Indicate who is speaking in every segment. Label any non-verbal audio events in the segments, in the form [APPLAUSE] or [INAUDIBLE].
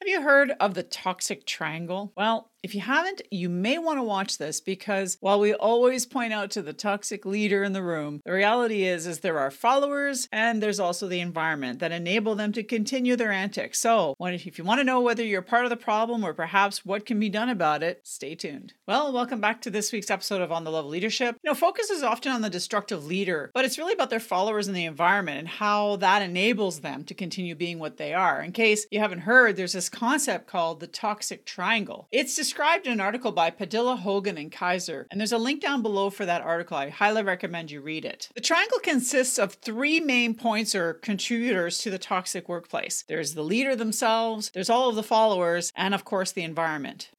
Speaker 1: Have you heard of the toxic triangle? Well, if you haven't, you may want to watch this because while we always point out to the toxic leader in the room, the reality is is there are followers and there's also the environment that enable them to continue their antics. So, if you want to know whether you're part of the problem or perhaps what can be done about it, stay tuned. Well, welcome back to this week's episode of On the Level Leadership. You know, focus is often on the destructive leader, but it's really about their followers and the environment and how that enables them to continue being what they are. In case you haven't heard, there's this concept called the toxic triangle. It's described in an article by Padilla, Hogan, and Kaiser, and there's a link down below for that article. I highly recommend you read it. The triangle consists of three main points or contributors to the toxic workplace there's the leader themselves, there's all of the followers, and of course, the environment.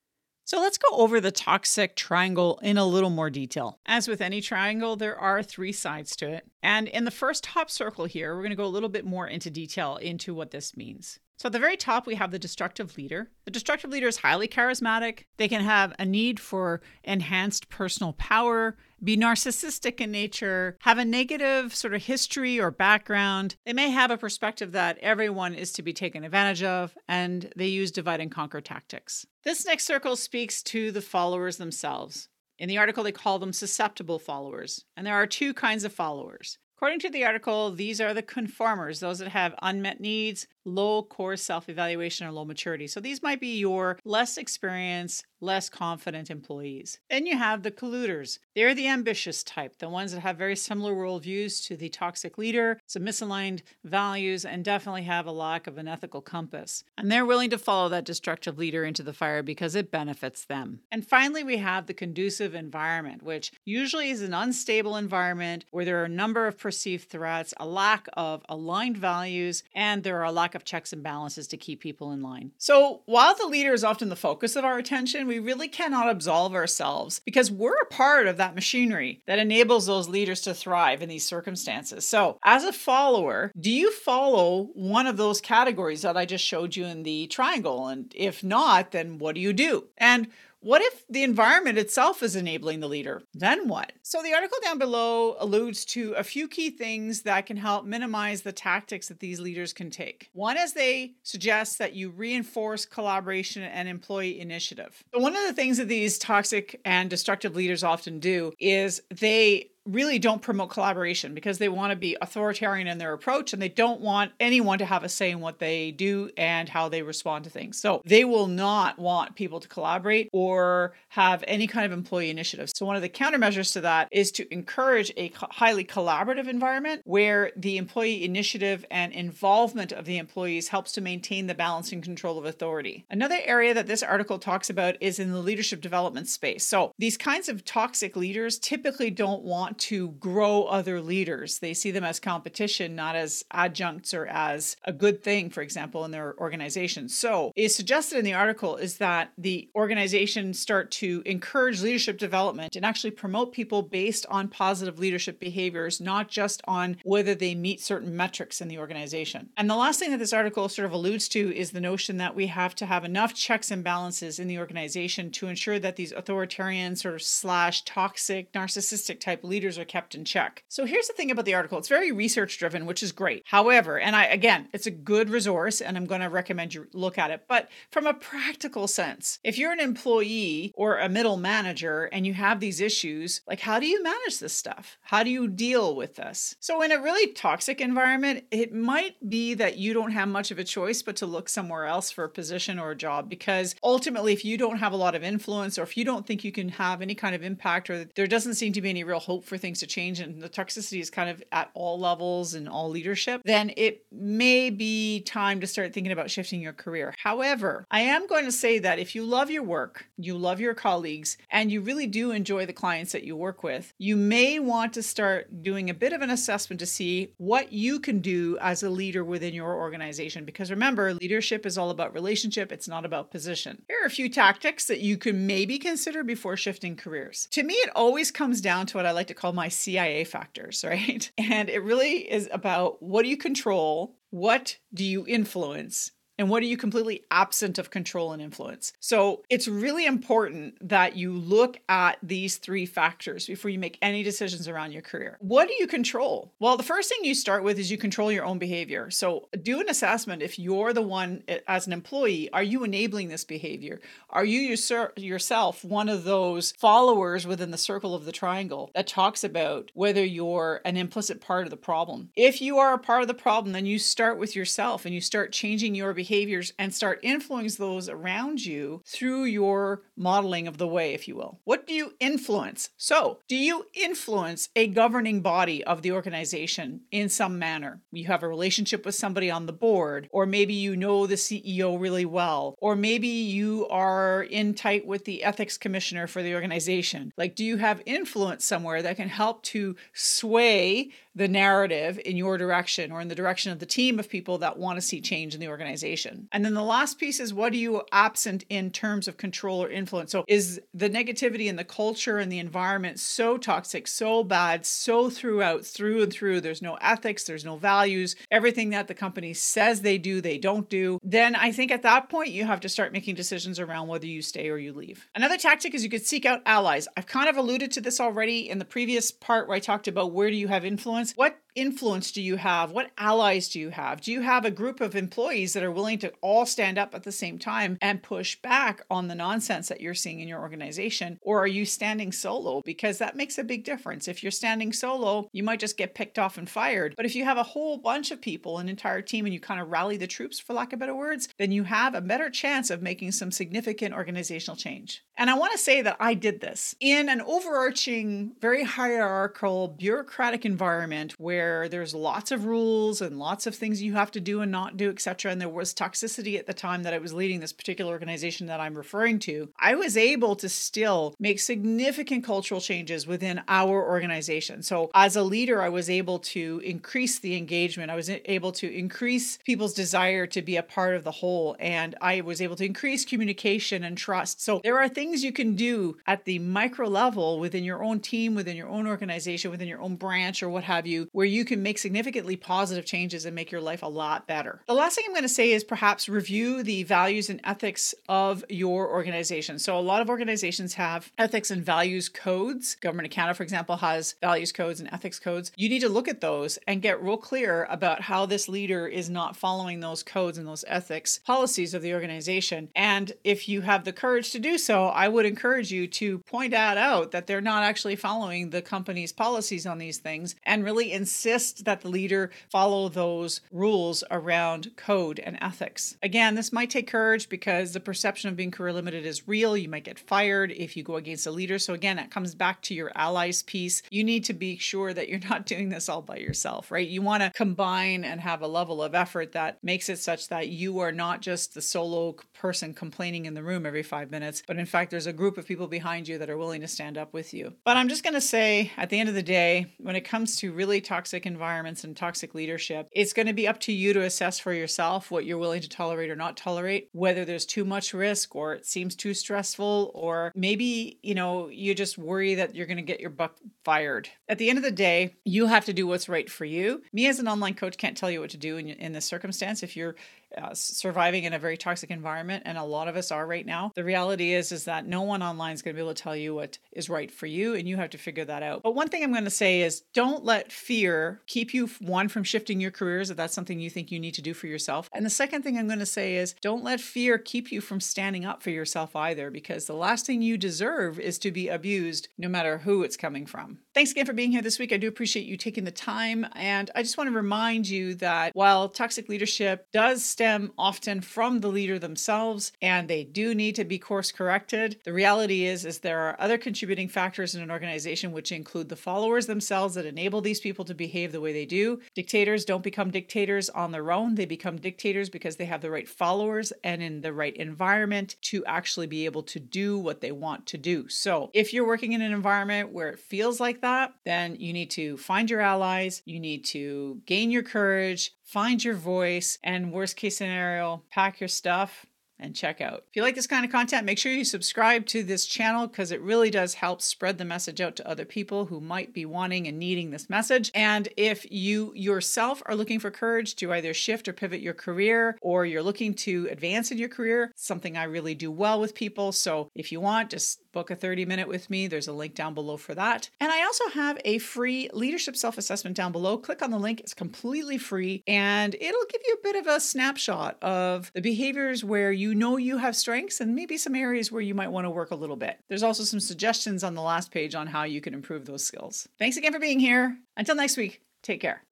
Speaker 1: So let's go over the toxic triangle in a little more detail. As with any triangle, there are three sides to it. And in the first top circle here, we're going to go a little bit more into detail into what this means. So at the very top, we have the destructive leader. The destructive leader is highly charismatic. They can have a need for enhanced personal power, be narcissistic in nature, have a negative sort of history or background. They may have a perspective that everyone is to be taken advantage of, and they use divide and conquer tactics. This next circle speaks to the followers themselves. In the article, they call them susceptible followers, and there are two kinds of followers. According to the article, these are the conformers, those that have unmet needs, low core self evaluation, or low maturity. So these might be your less experienced, less confident employees. Then you have the colluders. They're the ambitious type, the ones that have very similar worldviews to the toxic leader, some misaligned values, and definitely have a lack of an ethical compass. And they're willing to follow that destructive leader into the fire because it benefits them. And finally, we have the conducive environment, which usually is an unstable environment where there are a number of perceived threats, a lack of aligned values, and there are a lack of checks and balances to keep people in line. So while the leader is often the focus of our attention, we really cannot absolve ourselves because we're a part of that machinery that enables those leaders to thrive in these circumstances. So, as a follower, do you follow one of those categories that I just showed you in the triangle? And if not, then what do you do? And what if the environment itself is enabling the leader? Then what? So, the article down below alludes to a few key things that can help minimize the tactics that these leaders can take. One is they suggest that you reinforce collaboration and employee initiative. one of the things that these toxic and destructive leaders often do is they really don't promote collaboration because they want to be authoritarian in their approach and they don't want anyone to have a say in what they do and how they respond to things. So they will not want people to collaborate or have any kind of employee initiative. So one of the countermeasures to that is to encourage a highly collaborative environment where the employee initiative and involvement of the employees helps to maintain the balance and control of authority. Another area that this article talks about is in the leadership development space. So these kinds of toxic leaders typically don't want to grow other leaders. They see them as competition, not as adjuncts or as a good thing, for example, in their organization. So, is suggested in the article is that the organization start to encourage leadership development and actually promote people based on positive leadership behaviors, not just on whether they meet certain metrics in the organization. And the last thing that this article sort of alludes to is the notion that we have to have enough checks and balances in the organization to ensure that these authoritarian sort of slash toxic narcissistic type leaders leaders are kept in check. So here's the thing about the article it's very research driven, which is great. However, and I, again, it's a good resource and I'm going to recommend you look at it. But from a practical sense, if you're an employee or a middle manager and you have these issues, like how do you manage this stuff? How do you deal with this? So, in a really toxic environment, it might be that you don't have much of a choice but to look somewhere else for a position or a job because ultimately, if you don't have a lot of influence or if you don't think you can have any kind of impact or there doesn't seem to be any real hope for for things to change and the toxicity is kind of at all levels and all leadership, then it may be time to start thinking about shifting your career. However, I am going to say that if you love your work, you love your colleagues, and you really do enjoy the clients that you work with, you may want to start doing a bit of an assessment to see what you can do as a leader within your organization. Because remember, leadership is all about relationship, it's not about position. Here are a few tactics that you can maybe consider before shifting careers. To me, it always comes down to what I like to call call my CIA factors, [LAUGHS] right? And it really is about what do you control? What do you influence? And what are you completely absent of control and influence? So it's really important that you look at these three factors before you make any decisions around your career. What do you control? Well, the first thing you start with is you control your own behavior. So do an assessment if you're the one as an employee, are you enabling this behavior? Are you yourself one of those followers within the circle of the triangle that talks about whether you're an implicit part of the problem? If you are a part of the problem, then you start with yourself and you start changing your behaviors and start influencing those around you through your modeling of the way, if you will. What do you influence? So, do you influence a governing body of the organization in some manner? You have a relationship with somebody on the board, or maybe you know the CEO really well, or maybe you are in tight with the ethics commissioner for the organization. Like, do you have influence somewhere that can help to sway the narrative in your direction or in the direction of the team of people that want to see change in the organization. And then the last piece is what are you absent in terms of control or influence? So is the negativity in the culture and the environment so toxic, so bad, so throughout, through and through, there's no ethics, there's no values, everything that the company says they do, they don't do, then I think at that point you have to start making decisions around whether you stay or you leave. Another tactic is you could seek out allies. I've kind of alluded to this already in the previous part where I talked about where do you have influence influence? What influence do you have? What allies do you have? Do you have a group of employees that are willing to all stand up at the same time and push back on the nonsense that you're seeing in your organization? Or are you standing solo? Because that makes a big difference. If you're standing solo, you might just get picked off and fired. But if you have a whole bunch of people, an entire team, and you kind of rally the troops, for lack of better words, then you have a better chance of making some significant organizational change. And I want to say that I did this in an overarching, very hierarchical, bureaucratic environment where where there's lots of rules and lots of things you have to do and not do, etc. And there was toxicity at the time that I was leading this particular organization that I'm referring to. I was able to still make significant cultural changes within our organization. So as a leader, I was able to increase the engagement. I was able to increase people's desire to be a part of the whole. And I was able to increase communication and trust. So there are things you can do at the micro level within your own team, within your own organization, within your own branch, or what have you, where you you can make significantly positive changes and make your life a lot better. The last thing I'm going to say is perhaps review the values and ethics of your organization. So, a lot of organizations have ethics and values codes. Government of Canada, for example, has values codes and ethics codes. You need to look at those and get real clear about how this leader is not following those codes and those ethics policies of the organization. And if you have the courage to do so, I would encourage you to point that out that they're not actually following the company's policies on these things and really insist insist that the leader follow those rules around code and ethics. Again, this might take courage because the perception of being career limited is real. You might get fired if you go against a leader. So, again, that comes back to your allies piece. You need to be sure that you're [LAUGHS] not doing this all by yourself, right? You want to combine and have a level of effort that makes it such that you are not just the solo person complaining in the room every five minutes, but in fact, there's a group of people behind you that are willing to stand up with you. But I'm just going to say at the end of the day, when it comes to really toxic toxic environments and toxic leadership, it's going to be up to you to assess for yourself what you're willing to tolerate or not tolerate, whether there's too much risk or it seems too stressful, or maybe, you know, you just worry that you're going to get your buck fired. At the end of the day, you have to do what's right for you. Me as an online coach can't tell you what to do in, in this circumstance. If you're uh, surviving in a very toxic environment and a lot of us are right now. The reality is is that no one online is going to be able to tell you what is right for you and you have to figure that out. But one thing i'm going to say is don't let fear keep you one from shifting your careers if that's something you think you need to do for yourself. And the second thing i'm going to say is don't let fear keep you from standing up for yourself either because the last thing you deserve is to be abused no matter who it's coming from thanks again for being here this week i do appreciate you taking the time and i just want to remind you that while toxic leadership does stem often from the leader themselves and they do need to be course corrected. The reality is is there are other contributing factors in an organization which include the followers themselves that enable these people to behave the way they do. Dictators don't become dictators on their own. They become dictators because they have the right followers and in the right environment to actually be able to do what they want to do. So, if you're working in an environment where it feels like that, then you need to find your allies, you need to gain your courage, find your voice, and worst case scenario, pack your stuff and check out. If you like this kind of content, make sure you subscribe to this channel because it really does help spread the message out to other people who might be wanting and needing this message. And if you yourself are looking for courage to either shift or pivot your career, or you're looking to advance in your career, something I really do well with people. So if you want, just book a 30 minute with me. There's a link down below for that. And I also have a free leadership self assessment down below. Click on the link, it's completely free, and it'll give you a bit of a snapshot of the behaviors where you know you have strengths and maybe some areas where you might want to work a little bit. There's also some suggestions on the last page on how you can improve those skills. Thanks again for being here. Until next week, take care.